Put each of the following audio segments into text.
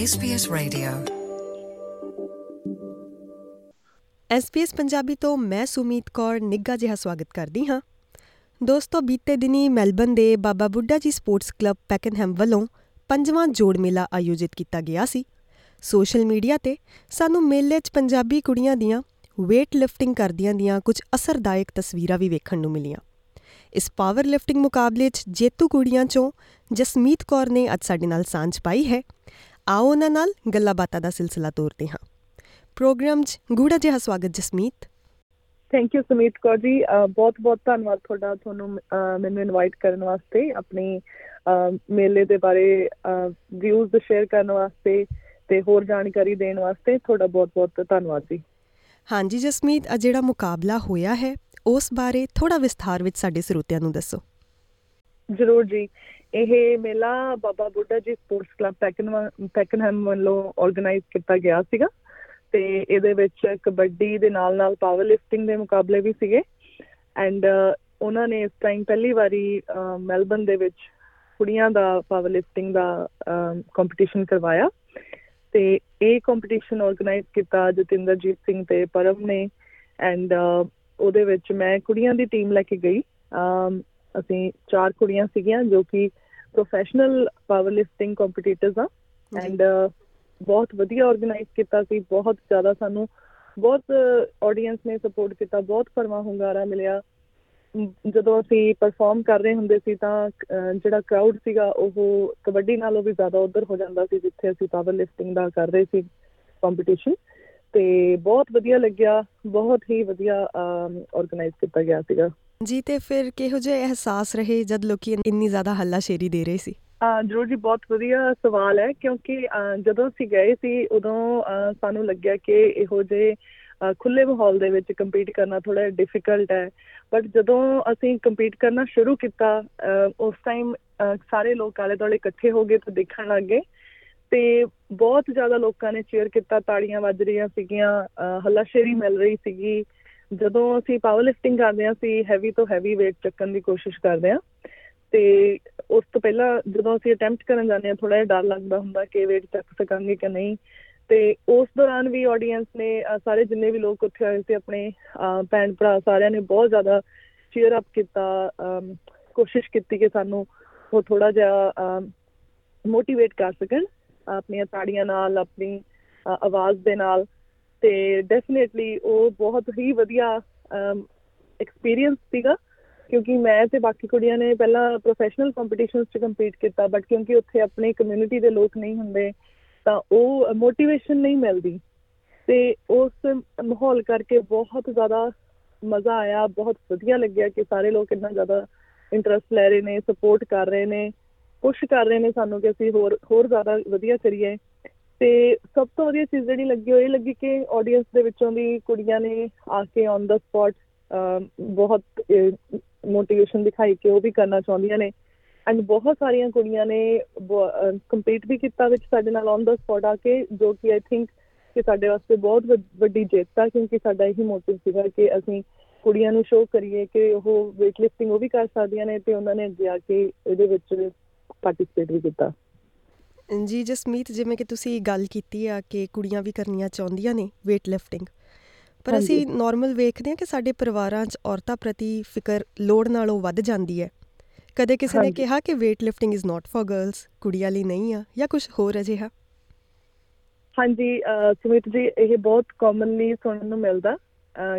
SBS Radio. SBS Punjabi ਤੋਂ ਮੈਂ ਸੁਮੀਤ ਕੌਰ ਨਿੱਘਾ ਜਿਹਾ ਸਵਾਗਤ ਕਰਦੀ ਹਾਂ। ਦੋਸਤੋ, ਬੀਤੇ ਦਿਨੀ ਮੈਲਬਨ ਦੇ ਬਾਬਾ ਬੁੱਢਾ ਜੀ ਸਪੋਰਟਸ ਕਲੱਬ ਪੈਕਨਹੈਮ ਵੱਲੋਂ ਪੰਜਵਾਂ ਜੋੜ ਮੇਲਾ ਆਯੋਜਿਤ ਕੀਤਾ ਗਿਆ ਸੀ। ਸੋਸ਼ਲ ਮੀਡੀਆ ਤੇ ਸਾਨੂੰ ਮੇਲੇ 'ਚ ਪੰਜਾਬੀ ਕੁੜੀਆਂ ਦੀਆਂ weight lifting ਕਰਦੀਆਂ ਦੀਆਂ ਕੁਝ ਅਸਰਦਾਇਕ ਤਸਵੀਰਾਂ ਵੀ ਵੇਖਣ ਨੂੰ ਮਿਲੀਆਂ। ਇਸ ਪਾਵਰ ਲਿਫਟਿੰਗ ਮੁਕਾਬਲੇ 'ਚ ਜੇਤੂ ਕੁੜੀਆਂ 'ਚੋਂ ਜਸਮੀਤ ਕੌਰ ਨੇ ਅੱਜ ਸਾਡੇ ਨਾਲ ਸਾਂਝ ਪਾਈ ਹੈ। ਆਓ ਉਹਨਾਂ ਨਾਲ ਗੱਲਾਂ ਬਾਤਾਂ ਦਾ ਸਿਲਸਿਲਾ ਤੋਰਦੇ ਹਾਂ। ਪ੍ਰੋਗਰਾਮ 'ਚ ਗੂੜਾ ਜਿਹਾ ਸਵਾਗਤ Jasmeet. Thank you Sumeet Kaur ji. ਬਹੁਤ ਬਹੁਤ ਧੰਨਵਾਦ ਤੁਹਾਡਾ ਤੁਹਾਨੂੰ ਮੈਨੂੰ ਇਨਵਾਈਟ ਕਰਨ ਵਾਸਤੇ ਆਪਣੀ ਮੇਲੇ ਦੇ ਬਾਰੇ ਵਿਊਜ਼ ਸ਼ੇਅਰ ਕਰਨ ਵਾਸਤੇ ਤੇ ਹੋਰ ਜਾਣਕਾਰੀ ਦੇਣ ਵਾਸਤੇ ਤੁਹਾਡਾ ਬਹੁਤ ਬਹੁਤ ਧੰਨਵਾਦ ਜੀ। ਹਾਂਜੀ ਜਸਮੀਤ ਆ ਜਿਹੜਾ ਮੁਕਾਬਲਾ ਹੋਇਆ ਹੈ ਉਸ ਬਾਰੇ ਥੋੜਾ ਵਿਸਥਾਰ ਵਿੱਚ ਸਾਡੇ ਸਰੋਤਿਆਂ ਨੂੰ ਦੱਸੋ। ਜ਼ਰੂਰ ਜੀ। ਇਹ ਮੇਲਾ ਬਾਬਾ ਬੁੱਢਾ ਜੀ ਸਪੋਰਟਸ ਕਲੱਬ ਪੈਕਨ ਪੈਕਨਹੈਮ ਵੱਲੋਂ ਆਰਗੇਨਾਈਜ਼ ਕੀਤਾ ਗਿਆ ਸੀਗਾ ਤੇ ਇਹਦੇ ਵਿੱਚ ਕਬੱਡੀ ਦੇ ਨਾਲ ਨਾਲ ਪਾਵਰ ਲਿਫਟਿੰਗ ਦੇ ਮੁਕਾਬਲੇ ਵੀ ਸੀਗੇ ਐਂਡ ਉਹਨਾਂ ਨੇ ਇਸ ਟਾਈਮ ਪਹਿਲੀ ਵਾਰੀ ਅਹ, ਮੈਲਬਨ ਦੇ ਵਿੱਚ ਕੁੜੀਆਂ ਦਾ ਪਾਵਰ ਲਿਫਟਿੰਗ ਦਾ ਕੰਪੀਟੀਸ਼ਨ ਕਰਵਾਇਆ ਤੇ ਇਹ ਕੰਪੀਟੀਸ਼ਨ ਆਰਗੇਨਾਈਜ਼ ਕੀਤਾ ਜਤਿੰਦਰਜੀਤ ਸਿੰਘ ਤੇ ਪਰਮ ਨੇ ਐਂਡ ਉਹਦੇ ਵਿੱਚ ਮੈਂ ਕੁੜੀਆਂ ਦੀ ਟੀਮ ਲੈ ਕੇ ਗਈ। ਅਮ, ਅਸੀਂ ਚਾਰ ਕੁੜੀਆਂ ਸੀਗੀਆਂ ਜੋ ਕਿ ਪ੍ਰੋਫੈਸ਼ਨਲ ਪਾਵਰ ਲਿਫਟਿੰਗ ਕੰਪੀਟੀਟਰਸ ਆ। ਐਂਡ ਬਹੁਤ ਵਧੀਆ ਆਰਗੇਨਾਈਜ਼ ਕੀਤਾ ਸੀ ਬਹੁਤ ਜ਼ਿਆਦਾ ਸਾਨੂੰ ਬਹੁਤ ਆਡੀਅנס ਨੇ ਸਪੋਰਟ ਕੀਤਾ ਬਹੁਤ ਭਰਵਾਂ ਹੁੰਗਾਰਾ ਮਿਲਿਆ। ਜਦੋਂ ਅਸੀਂ ਪਰਫਾਰਮ ਕਰ ਰਹੇ ਹੁੰਦੇ ਸੀ ਤਾਂ ਜਿਹੜਾ ਕਰਾਊਡ ਸੀਗਾ ਉਹ ਕਬੱਡੀ ਨਾਲੋਂ ਵੀ ਜ਼ਿਆਦਾ ਉਧਰ ਹੋ ਜਾਂਦਾ ਸੀ ਜਿੱਥੇ ਅਸੀਂ ਪਾਵਰ ਲਿਫਟਿੰਗ ਦਾ ਕਰ ਰਹੇ ਸੀ ਕੰਪੀਟੀਸ਼ਨ ਤੇ ਬਹੁਤ ਵਧੀਆ ਲੱਗਿਆ ਬਹੁਤ ਹੀ ਵਧੀਆ ਆਰਗੇਨਾਈਜ਼ ਕੀਤਾ ਗਿਆ ਸੀਗਾ। ਜੀ ਤੇ ਫਿਰ ਕਿਹੋ ਜਿਹੇ ਅਹਿਸਾਸ ਰਹੇ ਜਦ ਲੋਕੀ ਇੰਨੀ ਜ਼ਿਆਦਾ ਹੱਲਾਸ਼ੇਰੀ ਦੇ ਰਹੇ ਸੀ? ਹਾਂ ਜਰੂਰ ਜੀ ਬਹੁਤ ਵਧੀਆ ਸਵਾਲ ਹੈ ਕਿਉਂਕਿ ਅਹ, ਜਦੋਂ ਅਸੀਂ ਗਏ ਸੀ ਉਦੋਂ ਅਹ, ਸਾਨੂੰ ਲੱਗਿਆ ਕਿ ਇਹੋ ਜਿਹੇ ਅਹ, ਖੁੱਲੇ ਮਾਹੌਲ ਦੇ ਵਿੱਚ ਕੰਪੀਟ ਕਰਨਾ ਥੋੜਾ ਡਿਫਿਕਲਟ ਹੈ। ਬਟ ਜਦੋਂ ਅਸੀਂ ਕੰਪੀਟ ਕਰਨਾ ਸ਼ੁਰੂ ਕੀਤਾ ਅਹ, ਉਸ ਟਾਈਮ ਸਾਰੇ ਲੋਕ ਆਲੇ ਦੁਆਲੇ ਇਕੱਠੇ ਹੋ ਗਏ ਤੇ ਦੇਖਣ ਲੱਗ ਗਏ। ਤੇ ਬਹੁਤ ਜ਼ਿਆਦਾ ਲੋਕਾਂ ਨੇ ਚੀਅਰ ਕੀਤਾ ਤਾੜੀਆਂ ਵੱਜ ਰਹੀਆਂ ਸੀਗੀਆਂ ਅਹ, ਹੱਲਾਸ਼ੇਰੀ ਮਿਲ ਰਹੀ ਸੀਗੀ। ਜਦੋਂ ਅਸੀਂ ਪਾਵਰ ਲਿਫਟਿੰਗ ਕਰਦੇ ਹਾਂ ਅਸੀਂ ਹੈਵੀ ਤੋਂ ਹੈਵੀ weight ਚੱਕਣ ਦੀ ਕੋਸ਼ਿਸ਼ ਕਰਦੇ ਹਾਂ ਤੇ ਉਸ ਤੋਂ ਪਹਿਲਾਂ ਜਦੋਂ ਅਸੀਂ ਅਟੈਂਪਟ ਕਰਨ ਜਾਂਦੇ ਹਾਂ ਥੋੜਾ ਜਿਹਾ ਡਰ ਲੱਗਦਾ ਹੁੰਦਾ ਕਿ weight ਚੱਕ ਸਕਾਂਗੇ ਕਿ ਨਹੀਂ। ਤੇ ਉਸ ਦੌਰਾਨ ਵੀ ਆਡੀਅנס ਨੇ ਅਹ, ਸਾਰੇ ਜਿੰਨੇ ਵੀ ਲੋਕ ਉੱਥੇ ਆਏ ਸੀ ਆਪਣੇ ਅਹ, ਭੈਣ ਭਰਾ ਸਾਰਿਆਂ ਨੇ ਬਹੁਤ ਜ਼ਿਆਦਾ ਚੀਅਰ ਅਪ ਕੀਤਾ ਅਮ, ਕੋਸ਼ਿਸ਼ ਕੀਤੀ ਕਿ ਸਾਨੂੰ ਉਹ ਥੋੜਾ ਜਿਹਾ ਮੋਟੀਵੇਟ ਕਰ ਸਕਣ ਆਪਣੀਆਂ ਤਾੜੀਆਂ ਨਾਲ ਆਪਣੀ ਅਹ, ਆਵਾਜ਼ ਦੇ ਨਾਲ। ਤੇ ਡੈਫੀਨਿਟਲੀ ਉਹ ਬਹੁਤ ਹੀ ਵਧੀਆ ਐਕਸਪੀਰੀਅੰਸ ਸੀਗਾ। ਕਿਉਂਕਿ ਮੈਂ ਤੇ ਬਾਕੀ ਕੁੜੀਆਂ ਨੇ ਪਹਿਲਾਂ ਪ੍ਰੋਫੈਸ਼ਨਲ ਕੰਪੀਟੀਸ਼ਨਸ 'ਚ ਕੰਪੀਟ ਕੀਤਾ ਬਟ ਕਿਉਂਕਿ ਉੱਥੇ ਆਪਣੀ ਕਮਿਊਨਿਟੀ ਦੇ ਲੋਕ ਨਹੀਂ ਹੁੰਦੇ, ਤਾਂ ਉਹ ਮੋਟੀਵੇਸ਼ਨ ਨਹੀਂ ਮਿਲਦੀ। ਤੇ ਉਸ ਮਾਹੌਲ ਕਰਕੇ ਬਹੁਤ ਜ਼ਿਆਦਾ ਮਜ਼ਾ ਆਇਆ, ਬਹੁਤ ਵਧੀਆ ਲੱਗਿਆ ਕਿ ਸਾਰੇ ਲੋਕ ਇੰਨਾ ਜ਼ਿਆਦਾ ਇੰਟਰਸਟ ਲੈ ਰਹੇ ਨੇ ਸਪੋਰਟ ਕਰ ਰਹੇ ਨੇ ਪੁਸ਼ ਕਰ ਰਹੇ ਨੇ ਸਾਨੂੰ ਕਿ ਅਸੀਂ ਹੋਰ ਹੋਰ ਜ਼ਿਆਦਾ ਵਧੀਆ ਕਰੀਏ। ਤੇ ਸਭ ਤੋਂ ਵਧੀਆ ਚੀਜ਼ ਜਿਹੜੀ ਲੱਗੀ ਉਹ ਇਹ ਲੱਗੀ ਕਿ ਆਡੀਅנס ਦੇ ਵਿੱਚੋਂ ਵੀ ਕੁੜੀਆਂ ਨੇ ਆ ਕੇ ਔਨ ਦਾ ਸਪੌਟ ਬਹੁਤ ਮੋਟੀਵੇਸ਼ਨ ਦਿਖਾਈ ਕਿ ਉਹ ਵੀ ਕਰਨਾ ਚਾਹੁੰਦੀਆਂ ਨੇ। ਐਂਡ ਬਹੁਤ ਸਾਰੀਆਂ ਕੁੜੀਆਂ ਨੇ ਕੰਪੀਟ ਵੀ ਕੀਤਾ ਵਿੱਚ ਸਾਡੇ ਨਾਲ ਔਨ ਦਾ ਸਪੌਟ ਆ ਕੇ, ਜੋ ਕਿ ਆਈ ਥਿੰਕ ਕਿ ਸਾਡੇ ਵਾਸਤੇ ਬਹੁਤ ਵੱਡ- ਵੱਡੀ ਜਿੱਤ ਆ, ਕਿਉਂਕਿ ਸਾਡਾ ਇਹੀ ਮੋਟਿਵ ਸੀਗਾ ਕਿ ਅਸੀਂ ਕੁੜੀਆਂ ਨੂੰ ਸ਼ੋਅ ਕਰੀਏ ਕਿ ਉਹ weight lifting ਉਹ ਵੀ ਕਰ ਸਕਦੀਆਂ ਨੇ ਤੇ ਉਹਨਾਂ ਨੇ ਅੱਗੇ ਆ ਕੇ ਇਹਦੇ ਵਿੱਚ ਪਾਰਟਿਸਿਪੇਟ ਵੀ ਕੀਤਾ। ਜੀ ਜਸਮੀਤ ਜਿਵੇਂ ਕਿ ਤੁਸੀਂ ਗੱਲ ਕੀਤੀ ਆ ਕਿ ਕੁੜੀਆਂ ਵੀ ਕਰਨੀਆਂ ਚਾਹੁੰਦੀਆਂ ਨੇ weight lifting ਪਰ। ਅਸੀਂ ਨਾਰਮਲ ਵੇਖਦੇ ਹਾਂ ਕਿ ਸਾਡੇ ਪਰਿਵਾਰਾਂ 'ਚ ਔਰਤਾਂ ਪ੍ਰਤੀ ਫਿਕਰ ਲੋੜ ਨਾਲੋਂ ਵੱਧ ਜਾਂਦੀ ਹੈ ਕਦੇ ਕਿਸੇ ਨੇ। ਕਿਹਾ ਕਿ weight lifting is not for girls ਕੁੜੀਆਂ ਲਈ ਨਹੀਂ ਆ ਜਾਂ ਕੁਝ ਹੋਰ ਅਜਿਹਾ ਹਾਂਜੀ ਸੁਮਿਤ ਜੀ ਇਹ ਬਹੁਤ ਕਾਮਨਲੀ ਸੁਣਨ ਨੂੰ ਮਿਲਦਾ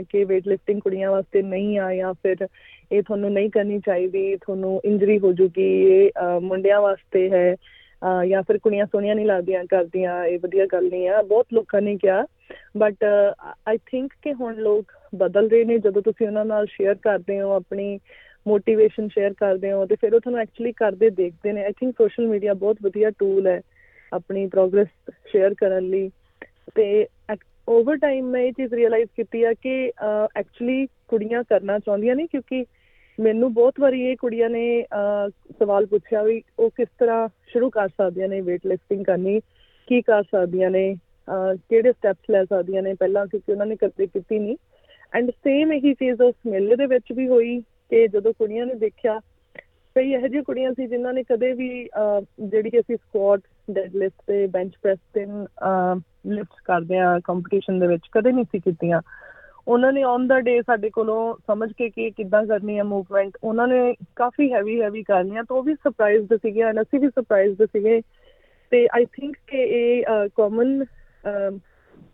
ਕਿ weight lifting ਕੁੜੀਆਂ ਵਾਸਤੇ ਨਹੀਂ ਆ ਜਾਂ ਫਿਰ ਇਹ ਤੁਹਾਨੂੰ ਨਹੀਂ ਕਰਨੀ ਚਾਹੀਦੀ ਤੁਹਾਨੂੰ ਇੰਜਰੀ ਹੋ ਜੂਗੀ ਇਹ ਮੁੰਡਿਆਂ ਵਾਸਤੇ ਹੈ ਜਾਂ ਫਿਰ ਕੁੜੀਆਂ ਸੋਹਣੀਆਂ ਨਹੀਂ ਲੱਗਦੀਆਂ, ਕਰਦੀਆਂ, ਇਹ ਵਧੀਆ ਗੱਲ ਨਹੀਂ ਆ। ਬਹੁਤ ਲੋਕਾਂ ਨੇ ਕਿਹਾ। ਬਟ ਆਈ ਥਿੰਕ ਕਿ ਹੁਣ ਲੋਕ ਬਦਲ ਰਹੇ ਨੇ। ਜਦੋਂ ਤੁਸੀਂ ਉਹਨਾਂ ਨਾਲ ਸ਼ੇਅਰ ਕਰਦੇ ਹੋ, ਆਪਣੀ ਮੋਟੀਵੇਸ਼ਨ ਸ਼ੇਅਰ ਕਰਦੇ ਹੋ, ਤੇ ਫਿਰ ਉਹ ਤੁਹਾਨੂੰ ਐਕਚੁਅਲੀ ਕਰਦੇ ਦੇਖਦੇ ਨੇ। ਆਈ ਥਿੰਕ ਸੋਸ਼ਲ ਮੀਡੀਆ ਬਹੁਤ ਵਧੀਆ ਟੂਲ ਹੈ ਆਪਣੀ ਪ੍ਰੋਗਰੈਸ ਸ਼ੇਅਰ ਕਰਨ ਲਈ। ਤੇ ਓਵਰ ਟਾਈਮ ਮੈਂ ਇਹ ਚੀਜ਼ ਰਿਅਲਾਈਜ਼ ਕੀਤੀ ਆ ਕਿ ਐਕਚੁਅਲੀ ਕੁੜੀਆਂ ਕਰਨਾ ਚਾਹੁੰਦੀਆਂ ਨੇ ਕਿਉਂਕਿ ਮੈਨੂੰ ਬਹੁਤ ਵਾਰੀ ਇਹ ਕੁੜੀਆਂ ਨੇ ਅਹ, ਸਵਾਲ ਪੁੱਛਿਆ ਵੀ ਉਹ ਕਿਸ ਤਰ੍ਹਾਂ ਸ਼ੁਰੂ ਕਰ ਸਕਦੀਆਂ ਨੇ weight lifting ਕਰਨੀ ਕੀ ਕਰ ਸਕਦੀਆਂ ਨੇ ਅਹ, ਕਿਹੜੇ ਸਟੈਪਸ ਲੈ ਸਕਦੀਆਂ ਨੇ ਪਹਿਲਾਂ ਕਿਉਂਕਿ ਉਹਨਾਂ ਨੇ ਕਦੇ ਕੀਤੀ ਨਹੀਂ। ਐਂਡ ਸੇਮ ਇਹੀ ਚੀਜ਼ ਉਸ ਮੇਲੇ ਦੇ ਵਿੱਚ ਵੀ ਹੋਈ ਕਿ ਜਦੋਂ ਕੁੜੀਆਂ ਨੇ ਦੇਖਿਆ ਕਈ ਇਹੋ ਜਿਹੀਆਂ ਕੁੜੀਆਂ ਸੀ ਜਿਨ੍ਹਾਂ ਨੇ ਕਦੇ ਵੀ ਅਹ, ਜਿਹੜੀ ਅਸੀਂ ਸਕੁਆਟ ਡੈਡ ਲਿਫਟ ਤੇ ਬੈਂਚ ਪ੍ਰੈਸ ਤੇ ਲਿਫਟਸ ਕਰਦੇ ਆ ਕੰਪੀਟੀਸ਼ਨ ਦੇ ਵਿੱਚ ਕਦੇ ਨਹੀਂ ਸੀ ਕੀਤੀਆਂ। ਉਹਨਾਂ ਨੇ ਔਨ ਦਾ ਡੇ ਸਾਡੇ ਕੋਲੋਂ ਸਮਝ ਕੇ ਕਿ ਕਿੱਦਾਂ ਕਰਨੀ ਹੈ ਮੂਵਮੈਂਟ ਉਹਨਾਂ ਨੇ ਕਾਫੀ ਹੈਵੀ ਹੈਵੀ ਕਰਨੀਆਂ ਤਾਂ ਉਹ ਵੀ ਸਰਪ੍ਰਾਈਜ਼ਡ ਸੀਗੇ ਐਂਡ ਅਸੀਂ ਵੀ ਸਰਪ੍ਰਾਈਜ਼ਡ ਸੀਗੇ ਤੇ ਆਈ ਥਿੰਕ ਕਿ ਇਹ ਕਾਮਨ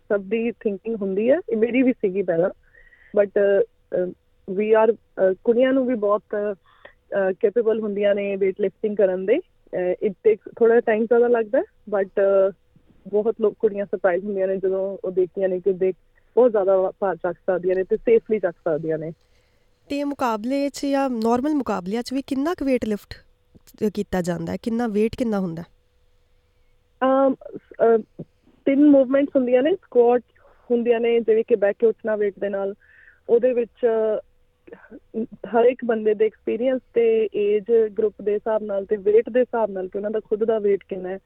ਸਭ ਦੀ ਥਿੰਕਿੰਗ ਹੁੰਦੀ ਹੈ ਇਹ ਮੇਰੀ ਵੀ ਸੀਗੀ ਪਹਿਲਾਂ ਬਟ ਵੀ ਆਰ ਕੁੜੀਆਂ ਨੂੰ ਵੀ ਬਹੁਤ ਕੈਪੇਬਲ ਹੁੰਦੀਆਂ ਨੇ weight lifting ਕਰਨ ਦੇ ਇਟ ਟੇਕਸ ਥੋੜਾ ਟਾਈਮ ਜ਼ਿਆਦਾ ਲੱਗਦਾ ਬਟ ਬਹੁਤ ਲੋਕ ਕੁੜੀਆਂ ਸਰਪ੍ਰਾਈਜ਼ ਹੁੰਦੀਆਂ ਨੇ ਜਦੋਂ ਉਹ ਦੇਖਦੀਆਂ ਨੇ ਕਿ ਦੇਖ ਬਹੁਤ ਜ਼ਿਆਦਾ ਭਾਰ ਚੱਕ ਸਕਦੀਆਂ ਨੇ ਤੇ ਸੇਫਲੀ ਚੱਕ ਸਕਦੀਆਂ ਨੇ। ਤੇ ਮੁਕਾਬਲੇ 'ਚ ਜਾਂ ਨਾਰਮਲ ਮੁਕਾਬਲਿਆਂ 'ਚ ਵੀ ਕਿੰਨਾ ਕੁ weight lift ਕੀਤਾ ਜਾਂਦਾ ਹੈ? ਕਿੰਨਾ weight ਕਿੰਨਾ ਹੁੰਦਾ ਅਮ ਤਿੰਨ ਮੂਵਮੈਂਟਸ ਹੁੰਦੀਆਂ ਨੇ ਸਕੁਆਟ ਹੁੰਦੀਆਂ ਨੇ ਜਿਵੇਂ ਕਿ ਬੈਕ ਕੇ ਉੱਠਣਾ weight ਦੇ ਨਾਲ। ਉਹਦੇ ਵਿੱਚ ਹਰ ਇੱਕ ਬੰਦੇ ਦੇ ਐਕਸਪੀਰੀਅੰਸ ਤੇ ਏਜ ਗਰੁੱਪ ਦੇ ਹਿਸਾਬ ਨਾਲ ਤੇ weight ਦੇ ਹਿਸਾਬ ਨਾਲ ਕਿ ਉਹਨਾਂ ਦਾ ਖੁਦ ਦਾ weight ਕਿੰਨਾ ਹੈ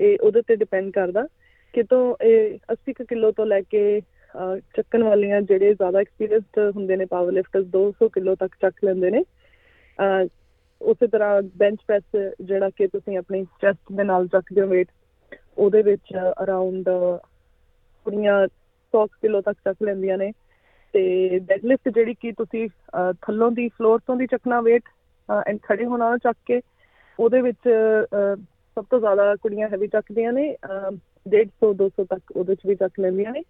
ਇਹ ਉਹਦੇ ਤੇ ਡਿਪੈਂਡ ਕਰਦਾ। ਕਿਤੋਂ ਇਹ 80 ਕਿਲੋ ਤੋਂ ਲੈ ਕੇ ਚੱਕਣ ਵਾਲੀਆਂ ਜਿਹੜੇ ਜ਼ਿਆਦਾ ਐਕਸਪੀਰੀਅੰਸਡ ਹੁੰਦੇ ਨੇ ਪਾਵਰ ਲਿਫਟਰਸ 200 ਕਿਲੋ ਤੱਕ ਚੱਕ ਲੈਂਦੇ ਨੇ। ਉਸੇ ਤਰ੍ਹਾਂ ਬੈਂਚ ਪ੍ਰੈਸ ਜਿਹੜਾ ਕਿ ਤੁਸੀਂ ਆਪਣੀ ਚੈਸਟ ਦੇ ਨਾਲ ਚੱਕਦੇ ਹੋ weight, ਉਹਦੇ ਵਿੱਚ ਅਰਾਊਂਡ ਕੁੜੀਆਂ 100 ਕਿਲੋ ਤੱਕ ਚੱਕ ਲੈਂਦੀਆਂ ਨੇ। ਤੇ ਡੈਡ ਲਿਫਟ ਜਿਹੜੀ ਕਿ ਤੁਸੀਂ ਥੱਲੋਂ ਦੀ ਫਲੋਰ ਤੋਂ ਦੀ ਚੱਕਣਾ weight ਐਂਡ ਖੜੇ ਹੋਣਾ ਚੱਕ ਕੇ, ਉਹਦੇ ਵਿੱਚ ਸਭ ਤੋਂ ਜ਼ਿਆਦਾ ਕੁੜੀਆਂ ਹੈਵੀ ਚੱਕਦੀਆਂ ਨੇ 150 200 ਤੱਕ ਉਹਦੇ ਵਿੱਚ ਵੀ ਚੱਕ ਲੈਂਦੀਆਂ ਨੇ।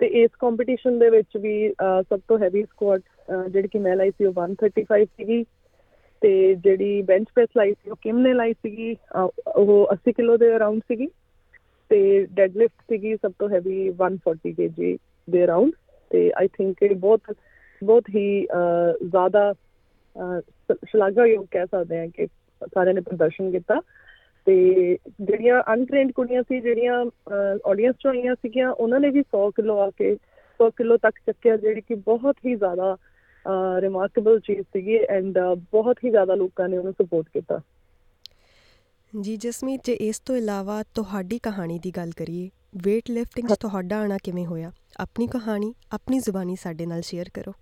ਤੇ ਇਸ ਕੰਪੀਟੀਸ਼ਨ ਦੇ ਵਿੱਚ ਵੀ ਸਭ ਤੋਂ ਹੈਵੀ ਸਕੁਆਟ ਜਿਹੜੀ ਕਿ ਮੈਂ ਲਾਈ ਸੀ ਉਹ 135 ਸੀਗੀ ਤੇ ਜਿਹੜੀ ਬੈਂਚ ਪ੍ਰੈਸ ਲਾਈ ਸੀ ਉਹ ਕਿਮ ਨੇ ਲਾਈ ਸੀਗੀ ਉਹ 80 ਕਿਲੋ ਦੇ ਅਰਾਊਂਡ ਸੀਗੀ ਤੇ ਡੈਡ ਲਿਫਟ ਸੀਗੀ ਸਭ ਤੋਂ ਹੈਵੀ 140 ਕੇਜੀ ਦੇ ਅਰਾਊਂਡ ਤੇ ਆਈ ਥਿੰਕ ਇਹ ਬਹੁਤ ਬਹੁਤ ਹੀ ਜ਼ਿਆਦਾ ਸ਼ਲਾਘਾਯੋਗ ਕਹਿ ਸਕਦੇ ਹਾਂ ਕਿ ਸਾਰਿਆਂ ਨੇ ਪ੍ਰਦਰਸ਼ਨ ਕੀਤਾ। ਤੇ ਜਿਹੜੀਆਂ ਅਨਟ੍ਰੇਨਡ ਕੁੜੀਆਂ ਸੀ ਜਿਹੜੀਆਂ ਆਡੀਅנס ਚੋਂ ਆਈਆਂ ਸੀਗੀਆਂ ਉਹਨਾਂ ਨੇ ਵੀ 100 ਕਿਲੋ ਆ ਕੇ 100 ਕਿਲੋ ਤੱਕ ਚੱਕਿਆ ਜਿਹੜੀ ਕਿ ਬਹੁਤ ਹੀ ਜ਼ਿਆਦਾ ਰਿਮਾਰਕੇਬਲ ਚੀਜ਼ ਸੀਗੀ ਐਂਡ ਬਹੁਤ ਹੀ ਜ਼ਿਆਦਾ ਲੋਕਾਂ ਨੇ ਉਹਨੂੰ ਸਪੋਰਟ ਕੀਤਾ। ਜੀ ਜਸਮੀਤ ਜੇ ਇਸ ਤੋਂ ਇਲਾਵਾ ਤੁਹਾਡੀ ਕਹਾਣੀ ਦੀ ਗੱਲ ਕਰੀਏ weight lifting ਤੁਹਾਡਾ ਆਣਾ ਕਿਵੇਂ ਹੋਇਆ? ਆਪਣੀ ਕਹਾਣੀ ਆਪਣੀ ਜ਼ੁਬਾਨੀ ਸਾਡੇ ਨਾਲ ਸ਼ੇਅਰ ਕਰੋ।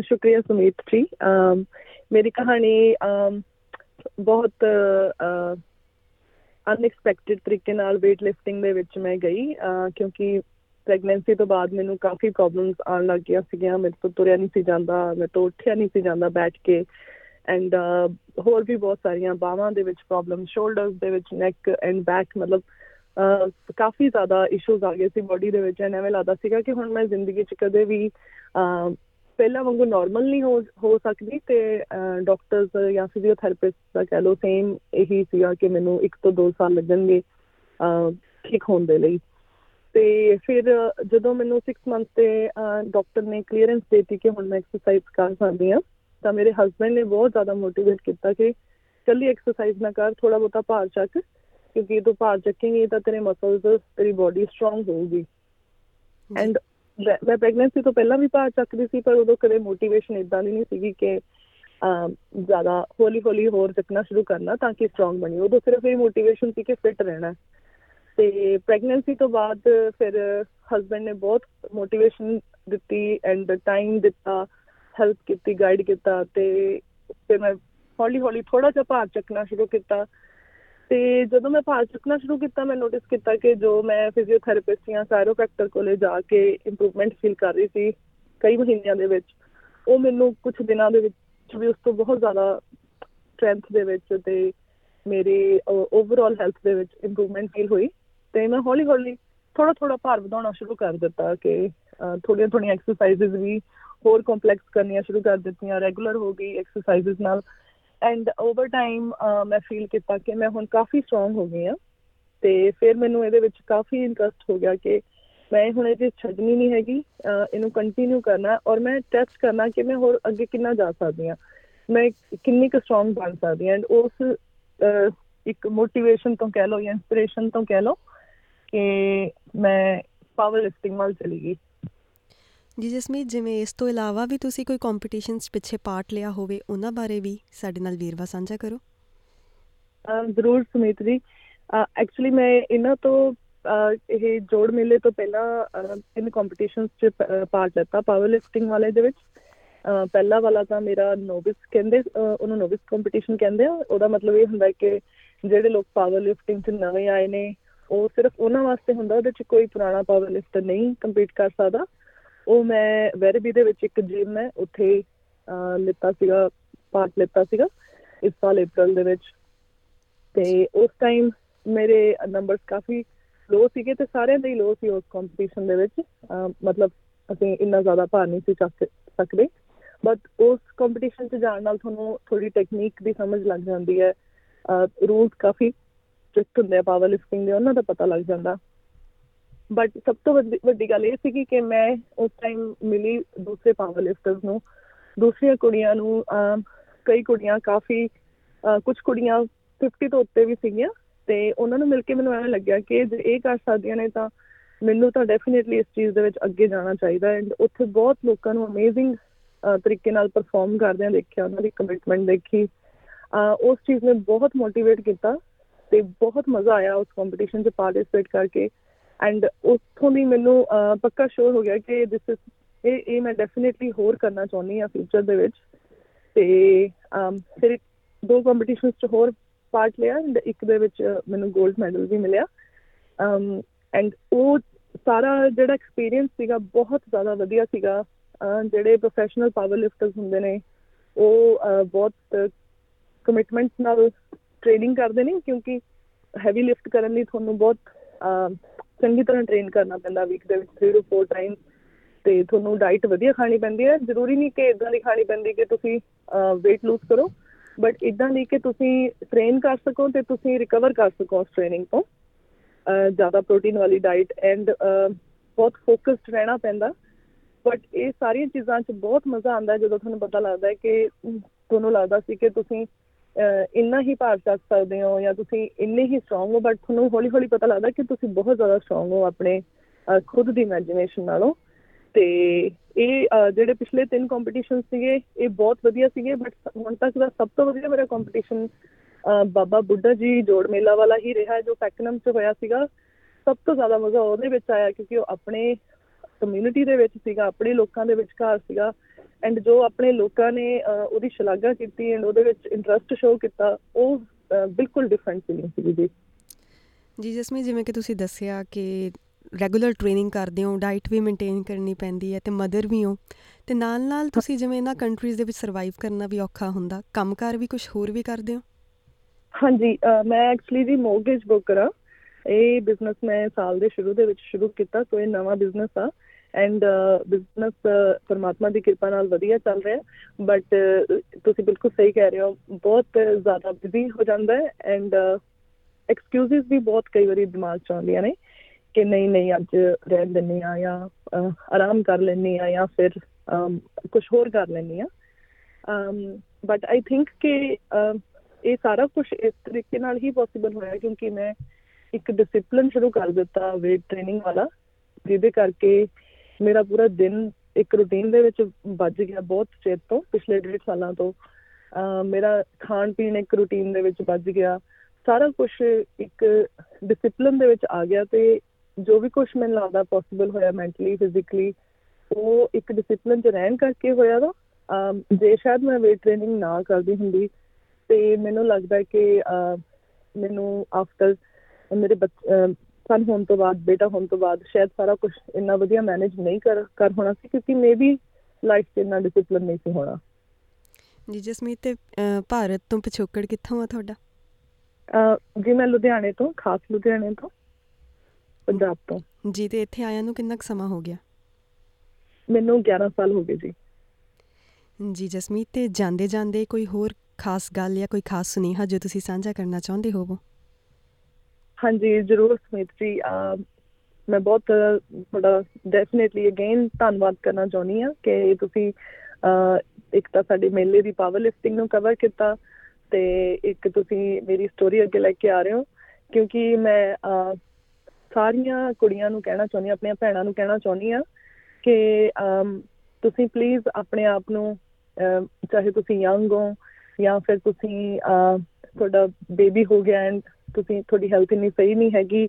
ਸ਼ੁਕਰੀਆ ਸੁਮੀਤ ਜੀ। ਮੇਰੀ ਕਹਾਣੀ ਬਹੁਤ ਅਨਐਕਸਪੈਕਟਿਡ ਤਰੀਕੇ ਨਾਲ weight lifting ਦੇ ਵਿੱਚ ਮੈਂ ਗਈ ਕਿਉਂਕਿ ਪ੍ਰੈਗਨੈਂਸੀ ਤੋਂ ਬਾਅਦ ਮੈਨੂੰ ਕਾਫੀ ਪ੍ਰੋਬਲਮਸ ਆਉਣ ਲੱਗ ਗਿਆ ਸੀਗੀਆਂ, ਮੇਰੇ ਤੋਂ ਤੁਰਿਆ ਨਹੀਂ ਸੀ ਜਾਂਦਾ ਮੈਂ ਤੋਂ ਉੱਠਿਆ ਨਹੀਂ ਸੀ ਜਾਂਦਾ ਬੈਠ ਕੇ ਐਂਡ ਹੋਰ ਵੀ ਬਹੁਤ ਸਾਰੀਆਂ ਬਾਹਾਂ ਦੇ ਵਿੱਚ ਪ੍ਰੋਬਲਮ ਸ਼ੋਲਡਰਸ ਦੇ ਵਿੱਚ ਨੈਕ ਐਂਡ ਬੈਕ ਮਤਲਬ ਕਾਫੀ ਜ਼ਿਆਦਾ ਇਸ਼ੂਜ਼ ਆ ਗਏ ਸੀ ਬਾਡੀ ਦੇ ਵਿੱਚ ਐਵੇਂ ਲੱਗਦਾ ਸੀਗਾ ਕਿ ਹੁਣ ਮੈਂ ਜ਼ਿੰਦਗੀ 'ਚ ਕਦੇ ਵੀ ਪਹਿਲਾਂ ਵਾਂਗੂ ਨਾਰਮਲ ਨਹੀਂ ਹੋ ਹੋ ਸਕਦੀ ਤੇ ਡਾਕਟਰਸ ਜਾਂ ਫਿਜ਼ੀਓਥੈਰੇਪਿਸਟ ਦਾ ਕਹ ਲੋ ਸੇਮ ਇਹੀ ਸੀਗਾ ਕਿ ਮੈਨੂੰ 1 ਤੋਂ 2 ਸਾਲ ਲੱਗਣਗੇ ਠੀਕ ਹੋਣ ਦੇ ਲਈ। ਤੇ ਫਿਰ ਜਦੋਂ ਮੈਨੂੰ 6 ਮੰਥ ਤੇ ਡਾਕਟਰ ਨੇ ਕਲੀਅਰੈਂਸ ਦਿੱਤੀ ਕਿ ਹੁਣ ਮੈਂ ਐਕਸਰਸਾਈਜ਼ ਕਰ ਸਕਦੀ ਹਾਂ ਤਾਂ ਮੇਰੇ ਹਸਬੰਡ ਨੇ ਬਹੁਤ ਜ਼ਿਆਦਾ ਮੋਟੀਵੇਟ ਕੀਤਾ ਕਿ ਕੱਲੀ ਐਕਸਰਸਾਈਜ਼ ਨਾ ਕਰ ਥੋੜਾ ਬਹੁਤਾ ਭਾਰ ਚੱਕ ਕਿਉਂਕਿ ਤੂੰ ਭਾਰ ਚੱਕੇਂਗੀ ਤਾਂ ਤੇਰੇ ਮਸਲਸ ਤੇਰੀ ਬਾਡੀ ਸਟਰੋਂਗ ਹੋਊਗੀ। ਐਂਡ ਮੈਂ ਪ੍ਰੈਗਨੈਂਸੀ ਤੋਂ ਪਹਿਲਾਂ ਵੀ ਭਾਰ ਚੱਕਦੀ ਸੀ, ਪਰ ਉਦੋਂ ਕਦੇ ਮੋਟੀਵੇਸ਼ਨ ਇਦਾਂ ਦੀ ਨਹੀਂ ਸੀਗੀ ਕਿ ਜ਼ਿਆਦਾ ਹੌਲੀ ਹੌਲੀ ਹੋਰ ਚੱਕਣਾ ਸ਼ੁਰੂ ਕਰਨਾ ਤਾਂ ਕਿ ਸਟਰੋਂਗ ਬਣੀ। ਉਦੋਂ ਸਿਰਫ ਇਹ ਮੋਟੀਵੇਸ਼ਨ ਸੀ ਕਿ ਫਿਟ ਰਹਿਣਾ। ਤੇ ਪ੍ਰੈਗਨੈਂਸੀ ਤੋਂ ਬਾਅਦ ਫਿਰ ਹਸਬੰਡ ਨੇ ਬਹੁਤ ਮੋਟੀਵੇਸ਼ਨ ਦਿੱਤੀ ਐਂਡ ਟਾਈਮ ਦਿੱਤਾ ਹੈਲਪ ਕੀਤੀ ਗਾਈਡ ਕੀਤਾ ਤੇ ਫਿਰ ਮੈਂ ਹੌਲੀ ਹੌਲੀ ਥੋੜਾ ਜਿਹਾ ਭਾਰ ਚੱਕਣਾ ਸ਼ੁਰੂ ਕੀਤਾ। ਤੇ ਜਦੋਂ ਮੈਂ ਭਾਰ ਚੁੱਕਣਾ ਸ਼ੁਰੂ ਕੀਤਾ, ਮੈਂ ਨੋਟਿਸ ਕੀਤਾ ਕਿ ਜੋ ਮੈਂ ਫਿਜ਼ੀਓਥੈਰੇਪਿਸਟ ਜਾਂ ਕਾਇਰੋਪ੍ਰੈਕਟਰ ਕੋਲੇ ਜਾ ਕੇ ਇੰਪਰੂਵਮੈਂਟ ਫੀਲ ਕਰ ਰਹੀ ਸੀ ਕਈ ਮਹੀਨਿਆਂ ਦੇ ਵਿੱਚ, ਉਹ ਮੈਨੂੰ ਕੁਝ ਦਿਨਾਂ ਦੇ ਵਿੱਚ ਵੀ ਉਸ ਤੋਂ ਬਹੁਤ ਜ਼ਿਆਦਾ ਸਟਰੈਂਥ ਦੇ ਵਿੱਚ ਤੇ ਮੇਰੇ ਓਵਰਆਲ ਹੈਲਥ ਦੇ ਵਿੱਚ ਇੰਪਰੂਵਮੈਂਟ ਫੀਲ ਹੋਈ ਤੇ ਮੈਂ ਹੌਲੀ ਹੌਲੀ ਥੋੜਾ ਥੋੜਾ ਭਾਰ ਵਧਾਉਣਾ ਸ਼ੁਰੂ ਕਰ ਦਿੱਤਾ ਕਿ ਥੋੜੀਆਂ ਥੋੜੀਆਂ ਐਕਸਰਸਾਈਜ਼ਸ ਵੀ ਹੋਰ ਕੰਪਲੈਕਸ ਕਰਨੀਆਂ ਸ਼ੁਰੂ ਕਰ ਦਿੱਤੀਆਂ ਰੈਗੂਲਰ ਹੋ ਗਈ ਐਕਸਰਸਾਈਜ਼ਸ ਨਾਲ ਐਂਡ ਓਵਰ ਟਾਈਮ ਮੈਂ ਫੀਲ ਕੀਤਾ ਕਿ ਮੈਂ ਹੁਣ ਕਾਫੀ ਸਟਰੋਂਗ ਹੋ ਗਈ ਆ ਤੇ ਫਿਰ ਮੈਨੂੰ ਇਹਦੇ ਵਿੱਚ ਕਾਫੀ ਇੰਟਰਸਟ ਹੋ ਗਿਆ ਕਿ ਮੈਂ ਹੁਣ ਇਹ ਛੱਡਣੀ ਨਹੀਂ ਹੈਗੀ ਇਹਨੂੰ ਕੰਟੀਨਿਊ ਕਰਨਾ ਔਰ ਮੈਂ ਟੈਸਟ ਕਰਨਾ ਕਿ ਮੈਂ ਹੋਰ ਅੱਗੇ ਕਿੰਨਾ ਜਾ ਸਕਦੀ ਆ ਮੈਂ ਕਿੰਨੀ ਕੁ ਸਟਰੋਂਗ ਬਣ ਸਕਦੀ ਆ ਐਂਡ ਉਸ ਇੱਕ ਮੋਟੀਵੇਸ਼ਨ ਤੋਂ ਕਹਿ ਲਓ ਜਾਂ ਇਨਸਪੀਰੇਸ਼ਨ ਤੋਂ ਕਹਿ ਲਓ ਕਿ ਮੈਂ ਪਾਵਰ ਲਿਫਟਿੰਗ ਵੱਲ ਚਲੀ ਗਈ। ਜੀ ਜਸਮੀਤ, ਜਿਵੇਂ ਇਸ ਤੋਂ ਇਲਾਵਾ ਵੀ ਤੁਸੀਂ ਕੋਈ ਕੰਪੀਟੀਸ਼ਨਸ ਪਿੱਛੇ ਪਾਰਟ ਲਿਆ ਹੋਵੇ, ਉਹਨਾਂ ਬਾਰੇ ਵੀ ਸਾਡੇ ਨਾਲ ਵੀਰਵਾ ਸਾਂਝਾ ਕਰੋ। ਜ਼ਰੂਰ ਸੁਮੀਤ ਜੀ। ਐਕਚੁਅਲੀ ਮੈਂ ਇਹਨਾਂ ਤੋਂ ਇਹ ਜੋੜ ਮੇਲੇ ਤੋਂ ਪਹਿਲਾਂ ਇਨ ਕੰਪੀਟੀਸ਼ਨਸ 'ਚ ਪਾਰਟ ਲਿੱਤਾ ਪਾਵਰ ਲਿਫਟਿੰਗ ਵਾਲੇ ਦੇ ਵਿੱਚ। ਪਹਿਲਾ ਵਾਲਾ ਤਾਂ ਮੇਰਾ ਨੋਵਿਸ ਕਹਿੰਦੇ ਉਹਨੂੰ ਨੋਵਿਸ ਕੰਪੀਟੀਸ਼ਨ ਕਹਿੰਦੇ ਆ। ਉਹਦਾ ਮਤਲਬ ਇਹ ਹੁੰਦਾ ਕਿ ਜਿਹੜੇ ਲੋਕ ਪਾਵਰ ਲਿਫਟਿੰਗ 'ਚ ਨਵੇਂ ਆਏ ਨੇ, ਉਹ ਸਿਰਫ ਉਹਨਾਂ ਵਾਸਤੇ ਹੁੰਦਾ, ਉਹਦੇ 'ਚ ਕੋਈ ਪੁਰਾਣਾ ਪਾਵਰ ਲਿਫਟਰ ਨਹੀਂ ਕੰਪੀਟ ਕਰ ਸਕਦਾ। ਉਹ ਮੈਂ ਵੈਰਬੀ ਦੇ ਵਿੱਚ ਇੱਕ ਜਿਮ ਹੈ ਉੱਥੇ ਅਹ, ਲਿੱਤਾ ਸੀਗਾ ਪਾਰਟ ਲਿੱਤਾ ਸੀਗਾ ਇਸ ਸਾਲ April ਦੇ ਵਿੱਚ। ਤੇ ਉਸ ਟਾਈਮ ਮੇਰੇ ਨੰਬਰਸ ਕਾਫੀ ਲੋ ਸੀਗੇ ਤੇ ਸਾਰਿਆਂ ਦੇ ਹੀ ਲੋ ਸੀ ਉਸ ਕੰਪੀਟੀਸ਼ਨ ਦੇ ਵਿੱਚ। ਅਹ, ਮਤਲਬ ਅਸੀਂ ਇੰਨਾ ਜ਼ਿਆਦਾ ਭਾਰ ਨਹੀਂ ਸੀ ਚੱਕ ਸਕਦੇ। ਬਟ ਉਸ ਕੰਪੀਟੀਸ਼ਨ 'ਚ ਜਾਣ ਨਾਲ ਤੁਹਾਨੂੰ ਥੋੜੀ ਟੈਕਨੀਕ ਦੀ ਸਮਝ ਲੱਗ ਜਾਂਦੀ ਹੈ। ਰੂਲਸ ਕਾਫੀ ਸਟ੍ਰਿਕਟ ਹੁੰਦੇ ਆ ਪਾਵਰ ਲਿਫਟਿੰਗ ਦੇ ਉਹਨਾਂ ਦਾ ਪਤਾ ਲੱਗ ਜਾਂਦਾ। ਬਟ ਸਭ ਤੋਂ ਵੱਡੀ ਵੱਡੀ ਗੱਲ ਇਹ ਸੀ ਕਿ ਮੈਂ ਉਸ ਟਾਈਮ ਮਿਲੀ ਦੂਸਰੇ ਪਾਵਰ ਲਿਫਟਰਸ ਨੂੰ। ਦੂਸਰੀਆਂ ਕੁੜੀਆਂ ਨੂੰ ਅਮ, ਕਈ ਕੁੜੀਆਂ ਕਾਫੀ ਕੁਝ ਕੁੜੀਆਂ 50 ਤੋਂ ਉੱਤੇ ਵੀ ਸੀਗੀਆਂ। ਤੇ ਉਹਨਾਂ ਨੂੰ ਮਿਲ ਕੇ ਮੈਨੂੰ ਐਂ ਲੱਗਿਆ ਕਿ ਜੇ ਇਹ ਕਰ ਸਕਦੀਆਂ ਨੇ ਤਾਂ ਮੈਨੂੰ ਤਾਂ ਡੈਫੀਨਿਟਲੀ ਇਸ ਚੀਜ਼ ਦੇ ਵਿੱਚ ਅੱਗੇ ਜਾਣਾ ਚਾਹੀਦਾ। ਐਂਡ ਉੱਥੇ ਬਹੁਤ ਲੋਕਾਂ ਨੂੰ ਅਮੇਜ਼ਿੰਗ ਤਰੀਕੇ ਨਾਲ ਪਰਫਾਰਮ ਕਰਦਿਆਂ ਦੇਖਿਆ ਉਹਨਾਂ ਦੀ ਕਮਿਟਮੈਂਟ ਦੇਖੀ। ਅਹ, ਉਸ ਚੀਜ਼ ਨੇ ਬਹੁਤ ਮੋਟੀਵੇਟ ਕੀਤਾ ਤੇ ਬਹੁਤ ਮਜ਼ਾ ਆਇਆ ਉਸ ਕੰਪੀਟੀਸ਼ਨ 'ਚ ਪਾਰਟਿਸਿਪੇਟ ਕਰਕੇ। ਐਂਡ ਉੱਥੋਂ ਦੀ ਮੈਨੂੰ ਅਹ, ਪੱਕਾ ਸ਼ੋਰ ਹੋ ਗਿਆ ਕਿ ਦਿਸ ਇਜ਼ ਇਹ ਇਹ ਮੈਂ ਡੈਫੀਨਿਟਲੀ ਹੋਰ ਕਰਨਾ ਚਾਹੁੰਦੀ ਹਾਂ ਫਿਊਚਰ ਦੇ ਵਿੱਚ। ਤੇ ਅਮ, ਫਿਰ ਦੋ ਕੰਪੀਟੀਸ਼ਨਸ 'ਚ ਹੋਰ ਪਾਰਟ ਲਿਆ ਐਂਡ ਇੱਕ ਦੇ ਵਿੱਚ ਮੈਨੂੰ 골ਡ ਮੈਡਲ ਵੀ ਮਿਲਿਆ। ਅਮ ਐਂਡ ਉਹ ਸਾਰਾ ਜਿਹੜਾ ਐਕਸਪੀਰੀਅੰਸ ਸੀਗਾ ਬਹੁਤ ਜ਼ਿਆਦਾ ਵਧੀਆ ਸੀਗਾ। ਅਹ, ਜਿਹੜੇ ਪ੍ਰੋਫੈਸ਼ਨਲ ਪਾਵਰ ਲਿਫਟਰਸ ਹੁੰਦੇ ਨੇ ਉਹ ਅਹ, ਬਹੁਤ ਕਮਿਟਮੈਂਟ ਨਾਲ ਟ੍ਰੇਨਿੰਗ ਕਰਦੇ ਨੇ ਕਿਉਂਕਿ ਹੈਵੀ ਲਿਫਟ ਕਰਨ ਲਈ ਤੁਹਾਨੂੰ ਬਹੁਤ ਅਹ, ਚੰਗੀ ਤਰ੍ਹਾਂ ਟ੍ਰੇਨ ਕਰਨਾ ਪੈਂਦਾ ਵੀਕ ਦੇ ਵਿੱਚ 3 ਤੋਂ 4 ਟਾਈਮ ਤੇ ਤੁਹਾਨੂੰ ਡਾਈਟ ਵਧੀਆ ਖਾਣੀ ਪੈਂਦੀ ਹੈ। ਜ਼ਰੂਰੀ ਨਹੀਂ ਕਿ ਇਦਾਂ ਦੀ ਖਾਣੀ ਪੈਂਦੀ ਕਿ ਤੁਸੀਂ weight lose ਕਰੋ ਬਟ ਇਦਾਂ ਦੀ ਕਿ ਤੁਸੀਂ ਟ੍ਰੇਨ ਕਰ ਸਕੋ ਤੇ ਤੁਸੀਂ ਰਿਕਵਰ ਕਰ ਸਕੋ ਉਸ ਟ੍ਰੇਨਿੰਗ ਤੋਂ। ਅਹ, ਜ਼ਿਆਦਾ ਪ੍ਰੋਟੀਨ ਵਾਲੀ ਡਾਈਟ ਐਂਡ ਬਹੁਤ ਫੋਕਸਡ ਰਹਿਣਾ ਪੈਂਦਾ। ਬਟ ਇਹ ਸਾਰੀਆਂ ਚੀਜ਼ਾਂ 'ਚ ਬਹੁਤ ਮਜ਼ਾ ਆਉਂਦਾ ਹੈ ਜਦੋਂ ਤੁਹਾਨੂੰ ਪਤਾ ਲੱਗਦਾ ਹੈ ਕਿ ਅਮ, ਤੁਹਾਨੂੰ ਲੱਗਦਾ ਸੀ ਕਿ ਤੁਸੀਂ ਅਹ, ਇੰਨਾ ਹੀ ਭਾਰ ਚੱਕ ਸਕਦੇ ਹੋ ਜਾਂ ਤੁਸੀਂ ਇੰਨੇ ਹੀ ਸਟਰੋਂਗ ਹੋ ਬਟ ਤੁਹਾਨੂੰ ਹੌਲੀ ਹੌਲੀ ਪਤਾ ਲੱਗਦਾ ਕਿ ਤੁਸੀਂ ਬਹੁਤ ਜ਼ਿਆਦਾ ਸਟਰੋਂਗ ਹੋ ਆਪਣੇ ਅਹ, ਖੁਦ ਦੀ ਇਮੇਜਿਨੇਸ਼ਨ ਨਾਲੋਂ। ਤੇ ਇਹ ਅਹ, ਜਿਹੜੇ ਪਿਛਲੇ ਤਿੰਨ ਕੰਪੀਟੀਸ਼ਨ ਸੀਗੇ ਇਹ ਬਹੁਤ ਵਧੀਆ ਸੀਗੇ ਬਟ ਹੁਣ ਤੱਕ ਦਾ ਸਭ ਤੋਂ ਵਧੀਆ ਮੇਰਾ ਕੰਪੀਟੀਸ਼ਨ ਬਾਬਾ ਬੁੱਢਾ ਜੀ ਜੋੜ ਮੇਲਾ ਵਾਲਾ ਹੀ ਰਿਹਾ ਜੋ ਪੈਕਨਮ 'ਚ ਹੋਇਆ ਸੀਗਾ। ਸਭ ਤੋਂ ਜ਼ਿਆਦਾ ਮਜ਼ਾ ਉਹਦੇ ਵਿੱਚ ਆਇਆ ਕਿਉਂਕਿ ਉਹ ਆਪਣੇ ਕਮਿਊਨਿਟੀ ਦੇ ਵਿੱਚ ਸੀਗਾ ਆਪਣੇ ਲੋਕਾਂ ਦੇ ਵਿਚਕਾਰ ਸੀਗਾ ਐਂਡ ਜੋ ਆਪਣੇ ਲੋਕਾਂ ਨੇ ਉਹਦੀ ਸ਼ਲਾਘਾ ਕੀਤੀ ਐਂਡ ਉਹਦੇ ਵਿੱਚ ਇੰਟਰਸਟ ਸ਼ੋਅ ਕੀਤਾ ਉਹ ਬਿਲਕੁਲ ਡਿਫਰੈਂਟ ਫੀਲਿੰਗ ਸੀ ਜੀ। ਜੀ ਜਸਮੀ ਜਿਵੇਂ ਕਿ ਤੁਸੀਂ ਦੱਸਿਆ ਕਿ ਰੈਗੂਲਰ ਟ੍ਰੇਨਿੰਗ ਕਰਦੇ ਹੋ ਡਾਈਟ ਵੀ ਮੇਨਟੇਨ ਕਰਨੀ ਪੈਂਦੀ ਹੈ ਤੇ ਮਦਰ ਵੀ ਹੋ ਤੇ ਨਾਲ ਨਾਲ ਤੁਸੀਂ ਜਿਵੇਂ ਇਹਨਾਂ ਕੰਟਰੀਜ਼ ਦੇ ਵਿੱਚ ਸਰਵਾਈਵ ਕਰਨਾ ਵੀ ਔਖਾ ਹੁੰਦਾ ਕੰਮਕਾਰ ਵੀ ਕੁਝ ਹੋਰ ਵੀ ਕਰਦੇ ਹੋ? ਹਾਂਜੀ ਮੈਂ ਐਕਚੁਅਲੀ ਜੀ ਮੋਰਗੇਜ ਬ੍ਰੋਕਰ ਆ ਇਹ ਬਿਜ਼ਨਸ ਮੈਂ ਸਾਲ ਦੇ ਸ਼ੁਰੂ ਦੇ ਵਿੱਚ ਸ਼ੁਰੂ ਕੀਤਾ ਸੋ ਇਹ ਨਵਾਂ ਬਿਜ਼ਨਸ ਆ। ਐਂਡ ਬਿਜ਼ਨਸ ਪਰਮਾਤਮਾ ਦੀ ਕਿਰਪਾ ਨਾਲ ਵਧੀਆ ਚੱਲ ਰਿਹਾ ਬਟ ਤੁਸੀਂ ਬਿਲਕੁਲ ਸਹੀ ਕਹਿ ਰਹੇ ਹੋ। ਬਹੁਤ ਜ਼ਿਆਦਾ ਬਿਜ਼ੀ ਹੋ ਜਾਂਦਾ ਹੈ। ਐਂਡ ਐਕਸਕਿਊਜ਼ਸ ਵੀ ਬਹੁਤ ਕਈ ਵਾਰੀ ਦਿਮਾਗ 'ਚ ਆਉਂਦੀਆਂ ਨੇ ਕਿ ਨਹੀਂ ਨਹੀਂ ਅੱਜ ਰਹਿਣ ਦਿੰਨੀ ਆ ਜਾਂ ਅਹ, ਆਰਾਮ ਕਰ ਲੈਣੀ ਆ ਜਾਂ ਫਿਰ ਕੁਝ ਹੋਰ ਕਰ ਲੈਣੀ ਆ। ਬਟ ਆਈ ਥਿੰਕ ਕਿ ਅਮ, ਇਹ ਸਾਰਾ ਕੁਝ ਇਸ ਤਰੀਕੇ ਨਾਲ ਹੀ ਪੋਸੀਬਲ ਹੋਇਆ ਕਿਉਂਕਿ ਮੈਂ ਇੱਕ ਡਿਸਪਲਿਨ ਸ਼ੁਰੂ ਕਰ ਦਿੱਤਾ weight ਟ੍ਰੇਨਿੰਗ ਵਾਲਾ ਜਿਹਦੇ ਕਰਕੇ ਮੇਰਾ ਪੂਰਾ ਦਿਨ ਇੱਕ ਰੂਟੀਨ ਦੇ ਵਿੱਚ ਵੱਜ ਗਿਆ ਬਹੁਤ ਚਿਰ ਤੋਂ ਪਿਛਲੇ ਡੇਢ ਸਾਲਾਂ ਤੋਂ। ਅਹ ਮੇਰਾ ਖਾਣ ਪੀਣ ਇੱਕ ਰੂਟੀਨ ਦੇ ਵਿੱਚ ਵੱਜ ਗਿਆ। ਸਾਰਾ ਕੁਝ ਇੱਕ ਡਿਸਪਲਿਨ ਦੇ ਵਿੱਚ ਆ ਗਿਆ ਤੇ ਜੋ ਵੀ ਕੁਝ ਮੈਨੂੰ ਲੱਗਦਾ ਪੋਸੀਬਲ ਹੋਇਆ ਮੈਂਟਲੀ ਫਿਜ਼ੀਕਲੀ ਉਹ ਇੱਕ ਡਿਸਪਲਿਨ 'ਚ ਰਹਿਣ ਕਰਕੇ ਹੋਇਆ ਵਾ। ਅਮ ਜੇ ਸ਼ਾਇਦ ਮੈਂ weight ਟ੍ਰੇਨਿੰਗ ਨਾ ਕਰਦੀ ਹੁੰਦੀ ਤੇ ਮੈਨੂੰ ਲੱਗਦਾ ਹੈ ਕਿ ਅਹ, ਮੈਨੂੰ ਆਫਟਰ ਮੇਰੇ ਸਨ ਹੋਣ ਤੋਂ ਬਾਅਦ ਬੇਟਾ ਹੋਣ ਤੋਂ ਬਾਅਦ ਸ਼ਾਇਦ ਸਾਰਾ ਕੁਝ ਇੰਨਾ ਵਧੀਆ ਮੈਨੇਜ ਨਹੀਂ ਕਰ ਕਰ ਹੋਣਾ ਸੀ ਕਿਉਂਕਿ ਮੇਬੀ ਲਾਈਫ 'ਚ ਇੰਨਾ ਡਿਸਪਲਿਨ ਨਹੀਂ ਸੀ ਹੋਣਾ। ਜੀ ਜਸਮੀਤ ਤੇ ਭਾਰਤ ਤੋਂ ਪਿਛੋਕੜ ਕਿੱਥੋਂ ਆ ਤੁਹਾਡਾ? ਜੀ ਮੈਂ ਲੁਧਿਆਣੇ ਤੋਂ ਖਾਸ ਲੁਧਿਆਣੇ ਤੋਂ ਪੰਜਾਬ ਤੋਂ। ਜੀ ਤੇ ਇੱਥੇ ਆਇਆਂ ਨੂੰ ਕਿੰਨਾ ਸਮਾਂ ਹੋ ਗਿਆ? ਮੈਨੂੰ 11 ਸਾਲ ਹੋ ਗਏ ਜੀ। ਜੀ ਜਸਮੀਤ ਤੇ ਜਾਂਦੇ ਜਾਂਦੇ ਕੋਈ ਹੋਰ ਖਾਸ ਗੱਲ ਜਾਂ ਕੋਈ ਖਾਸ ਸੁਨੇਹਾ ਜੋ ਤੁਸੀਂ ਸਾਂਝਾ ਕਰਨਾ ਚਾਹੁੰਦੇ ਹੋਵੋ? ਹਾਂਜੀ ਜ਼ਰੂਰ ਸਮਿਤ ਜੀ ਅਹ, ਮੈਂ ਬਹੁਤ ਤੁਹਾਡਾ ਡੈਫੀਨਿਟਲੀ ਅਗੇਨ ਧੰਨਵਾਦ ਕਰਨਾ ਚਾਹੁੰਦੀ ਹਾਂ ਕਿ ਤੁਸੀਂ ਅਹ, ਇੱਕ ਤਾਂ ਸਾਡੇ ਮੇਲੇ ਦੀ ਪਾਵਰ ਲਿਫਟਿੰਗ ਨੂੰ ਕਵਰ ਕੀਤਾ ਤੇ ਇੱਕ ਤੁਸੀਂ ਮੇਰੀ ਸਟੋਰੀ ਅੱਗੇ ਲੈ ਕੇ ਆ ਰਹੇ ਹੋ ਕਿਉਂਕਿ ਮੈਂ ਅਹ, ਸਾਰੀਆਂ ਕੁੜੀਆਂ ਨੂੰ ਕਹਿਣਾ ਚਾਹੁੰਦੀ ਹਾਂ ਆਪਣੀਆਂ ਭੈਣਾਂ ਨੂੰ ਕਹਿਣਾ ਚਾਹੁੰਦੀ ਹਾਂ ਕਿ ਅਮ, ਤੁਸੀਂ ਪਲੀਜ਼ ਆਪਣੇ ਆਪ ਨੂੰ ਅਮ, ਚਾਹੇ ਤੁਸੀਂ ਯੰਗ ਹੋ ਜਾਂ ਫਿਰ ਤੁਸੀਂ ਅਹ, ਤੁਹਾਡਾ ਬੇਬੀ ਹੋ ਗਿਆ ਐਂਡ ਤੁਸੀਂ ਤੁਹਾਡੀ ਹੈਲਥ ਇੰਨੀ ਸਹੀ ਨਹੀਂ ਹੈਗੀ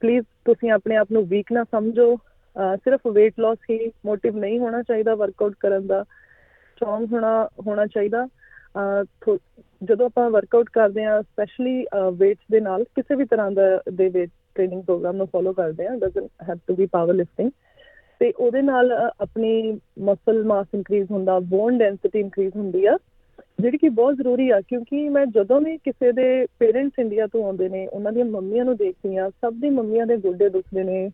ਪਲੀਜ਼ ਤੁਸੀਂ ਆਪਣੇ ਆਪ ਨੂੰ ਵੀਕ ਨਾ ਸਮਝੋ ਅਹ, ਸਿਰਫ weight loss ਹੀ ਮੋਟਿਵ ਨਹੀਂ ਹੋਣਾ ਚਾਹੀਦਾ ਵਰਕਆਊਟ ਕਰਨ ਦਾ ਸਟਰੋਂਗ ਹੋਣਾ ਹੋਣਾ ਚਾਹੀਦਾ ਅਹ, ਥੋ- ਜਦੋਂ ਆਪਾਂ ਵਰਕਆਊਟ ਕਰਦੇ ਆ ਸਪੈਸ਼ਲੀ weights ਦੇ ਨਾਲ ਕਿਸੇ ਵੀ ਤਰ੍ਹਾਂ ਦਾ ਦੇ weight ਟ੍ਰੇਨਿੰਗ ਪ੍ਰੋਗਰਾਮ ਨੂੰ ਫੋਲੋ ਕਰਦੇ ਆ doesn't have to be powerlifting ਤੇ ਉਹਦੇ ਨਾਲ ਅਹ, ਆਪਣੀ ਮਸਲ ਮਾਸ ਇਨਕਰੀਜ਼ ਹੁੰਦਾ ਬੋਨ ਡੈਂਸਿਟੀ ਇਨਕਰੀਜ਼ ਹੁੰਦੀ ਆ ਜਿਹੜੀ ਕਿ ਬਹੁਤ ਜ਼ਰੂਰੀ ਆ ਕਿਉਂਕਿ ਮੈਂ ਜਦੋਂ ਵੀ ਕਿਸੇ ਦੇ ਪੇਰੈਂਟਸ ਇੰਡੀਆ ਤੋਂ ਆਉਂਦੇ ਨੇ ਉਹਨਾਂ ਦੀਆਂ ਮੰਮੀਆਂ ਨੂੰ ਦੇਖਦੀ ਆ ਸਭ ਦੀ ਮੰਮੀਆਂ ਦੇ ਗੋਡੇ ਦੁਖਦੇ ਨੇ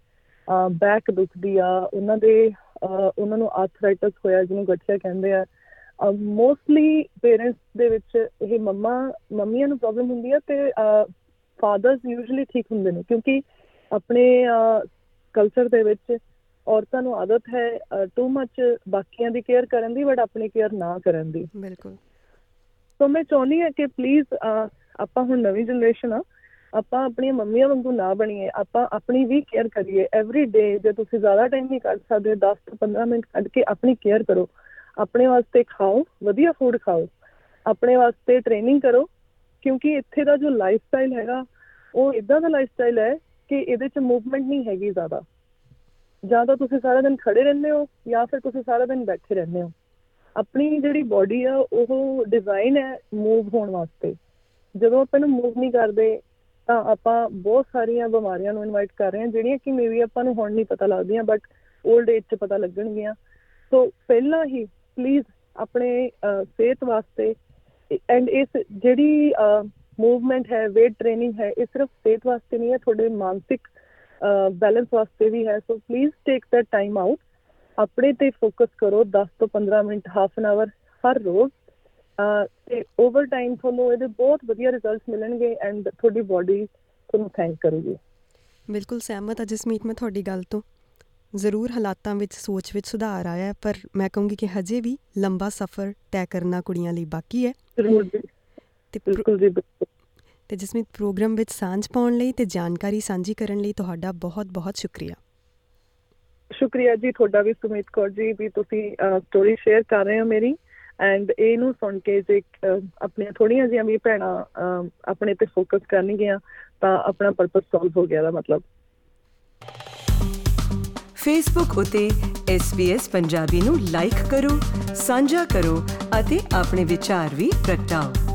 ਬੈਕ ਦੁਖਦੀ ਆ ਉਹਨਾਂ ਦੇ ਅਹ, ਉਹਨਾਂ ਨੂੰ ਆਰਥਰਾਈਟਸ ਹੋਇਆ ਜਿਹਨੂੰ ਗਠੀਆ ਕਹਿੰਦੇ ਆ ਮੋਸਟਲੀ ਪੇਰੈਂਟਸ ਦੇ ਵਿੱਚ ਇਹ ਮੰਮਾ ਮੰਮੀਆਂ ਨੂੰ ਪ੍ਰੋਬਲਮ ਹੁੰਦੀ ਆ ਤੇ ਫਾਦਰਸ ਯੂਜੂਲੀ ਠੀਕ ਹੁੰਦੇ ਨੇ ਕਿਉਂਕਿ ਆਪਣੇ ਕਲਚਰ ਦੇ ਵਿੱਚ ਔਰਤਾਂ ਨੂੰ ਆਦਤ ਹੈ ਟੂ ਮੱਚ ਬਾਕੀਆਂ ਦੀ ਕੇਅਰ ਕਰਨ ਦੀ ਬਟ ਆਪਣੀ ਕੇਅਰ ਨਾ ਕਰਨ ਦੀ। ਬਿਲਕੁਲ। ਸੋ ਮੈਂ ਚਾਹੁੰਦੀ ਹਾਂ ਕਿ ਪਲੀਜ਼ ਆਪਾਂ ਹੁਣ ਨਵੀਂ ਜਨਰੇਸ਼ਨ ਆ, ਆਪਾਂ ਆਪਣੀਆਂ ਮੰਮੀਆਂ ਵਾਂਗੂ ਨਾ ਬਣੀਏ, ਆਪਾਂ ਆਪਣੀ ਵੀ ਕੇਅਰ ਕਰੀਏ ਐਵਰੀ ਡੇ ਜੇ ਤੁਸੀਂ ਜ਼ਿਆਦਾ ਟਾਈਮ ਨਹੀਂ ਕੱਢ ਸਕਦੇ 10 ਤੋਂ 15 ਮਿੰਟ ਕੱਢ ਕੇ ਆਪਣੀ ਕੇਅਰ ਕਰੋ। ਆਪਣੇ ਵਾਸਤੇ ਖਾਓ, ਵਧੀਆ ਫੂਡ ਖਾਓ, ਆਪਣੇ ਵਾਸਤੇ ਟ੍ਰੇਨਿੰਗ ਕਰੋ, ਕਿਉਂਕਿ ਇੱਥੇ ਦਾ ਜੋ ਲਾਈਫ ਸਟਾਈਲ ਹੈਗਾ, ਉਹ ਇਦਾਂ ਦਾ ਲਾਈਫ ਸਟਾਈਲ ਹੈ ਕਿ ਇਹਦੇ 'ਚ ਮੂਵਮੈਂਟ ਨਹੀਂ ਹੈਗੀ ਜ਼ਿਆਦਾ। ਜਾਂ ਤਾਂ ਤੁਸੀਂ ਸਾਰਾ ਦਿਨ ਖੜੇ ਰਹਿੰਦੇ ਹੋ, ਜਾਂ ਫਿਰ ਤੁਸੀਂ ਸਾਰਾ ਦਿਨ ਬੈਠੇ ਰਹਿੰਦੇ ਹੋ। ਆਪਣੀ ਜਿਹੜੀ ਬਾਡੀ ਆ ਉਹ ਡਿਜ਼ਾਈਨ ਹੈ ਮੂਵ ਹੋਣ ਵਾਸਤੇ। ਜਦੋਂ ਆਪਾਂ ਨੂੰ ਮੂਵ ਨਹੀਂ ਕਰਦੇ ਤਾਂ ਆਪਾਂ ਬਹੁਤ ਸਾਰੀਆਂ ਬਿਮਾਰੀਆਂ ਨੂੰ ਇਨਵਾਈਟ ਕਰ ਰਹੇ ਹਾਂ ਜਿਹੜੀਆਂ ਕਿ ਮੇਬੀ ਆਪਾਂ ਨੂੰ ਹੁਣ ਨਹੀਂ ਪਤਾ ਲੱਗਦੀਆਂ ਬਟ 올ਡ ਏਜ 'ਚ ਪਤਾ ਲੱਗਣਗੀਆਂ। ਸੋ ਪਹਿਲਾਂ ਹੀ ਪਲੀਜ਼ ਆਪਣੇ ਅਹ, ਸਿਹਤ ਵਾਸਤੇ ਐਂਡ ਇਸ ਜਿਹੜੀ ਮੂਵਮੈਂਟ ਹੈ weight ਟ੍ਰੇਨਿੰਗ ਹੈ ਇਹ ਸਿਰਫ ਸਿਹਤ ਵਾਸਤੇ ਨਹੀਂ ਹੈ ਤੁਹਾਡੇ ਮਾਨਸਿਕ ਬੈਲੈਂਸ ਵਾਸਤੇ ਵੀ ਹੈ। So please take that time out ਆਪਣੇ ਤੇ ਫੋਕਸ ਕਰੋ 10 ਤੋਂ 15 ਮਿੰਟ ਹਾਫ ਐਨ ਆਵਰ ਹਰ ਰੋਜ਼। ਤੇ ਓਵਰ ਟਾਈਮ ਤੁਹਾਨੂੰ ਇਹਦੇ ਬਹੁਤ ਵਧੀਆ ਰਿਜ਼ਲਟਸ ਮਿਲਣਗੇ ਐਂਡ ਤੁਹਾਡੀ ਬਾਡੀ ਤੁਹਾਨੂੰ ਥੈਂਕ ਕਰੂਗੀ। ਬਿਲਕੁਲ ਸਹਿਮਤ ਹਾਂ ਜਸਮੀਤ ਮੈਂ ਤੁਹਾਡੀ ਗੱਲ ਤੋਂ। ਜ਼ਰੂਰ ਹਾਲਾਤਾਂ ਵਿੱਚ ਸੋਚ ਵਿੱਚ ਸੁਧਾਰ ਆਇਆ ਪਰ ਮੈਂ ਕਹੂੰਗੀ ਕਿ ਹਜੇ ਵੀ ਲੰਬਾ ਸਫ਼ਰ ਤੈਅ ਕਰਨਾ ਕੁੜੀਆਂ ਲਈ ਬਾਕੀ ਹੈ। ਜ਼ਰੂਰ ਜੀ। ਤੇ ਬਿਲਕੁਲ ਜੀ ਤੇ ਜਸਮੀਤ ਪ੍ਰੋਗਰਾਮ ਵਿੱਚ ਸਾਂਝ ਪਾਉਣ ਲਈ ਤੇ ਜਾਣਕਾਰੀ ਸਾਂਝੀ ਕਰਨ ਲਈ ਤੁਹਾਡਾ ਬਹੁਤ-ਬਹੁਤ ਸ਼ੁਕਰੀਆ। ਸ਼ੁਕਰੀਆ ਜੀ ਤੁਹਾਡਾ ਵੀ ਸੁਮੀਤ ਕੌਰ ਜੀ ਵੀ ਤੁਸੀਂ ਸਟੋਰੀ ਸ਼ੇਅਰ ਕਰ ਰਹੇ ਹੋ ਮੇਰੀ। ਐਂਡ ਇਹਨੂੰ ਸੁਣ ਕੇ ਜੇ ਅਹ, ਆਪਣੀਆਂ ਥੋੜੀਆਂ ਜਿਹੀਆਂ ਵੀ ਭੈਣਾਂ ਅਹ, ਆਪਣੇ ਤੇ ਫੋਕਸ ਕਰਨਗੀਆਂ ਤਾਂ ਆਪਣਾ ਪਰਪਸ ਸੋਲਵ ਹੋ ਗਿਆ ਦਾ ਮਤਲਬ। ਫੇਸਬੁੱਕ ਉਤੇ SBS ਪੰਜਾਬੀ ਨੂੰ ਲਾਈਕ ਕਰੋ ਸਾਂਝਾ ਕਰੋ ਅਤੇ ਆਪਣੇ ਵਿਚਾਰ ਵੀ ਪ੍ਰਗਟਾਓ।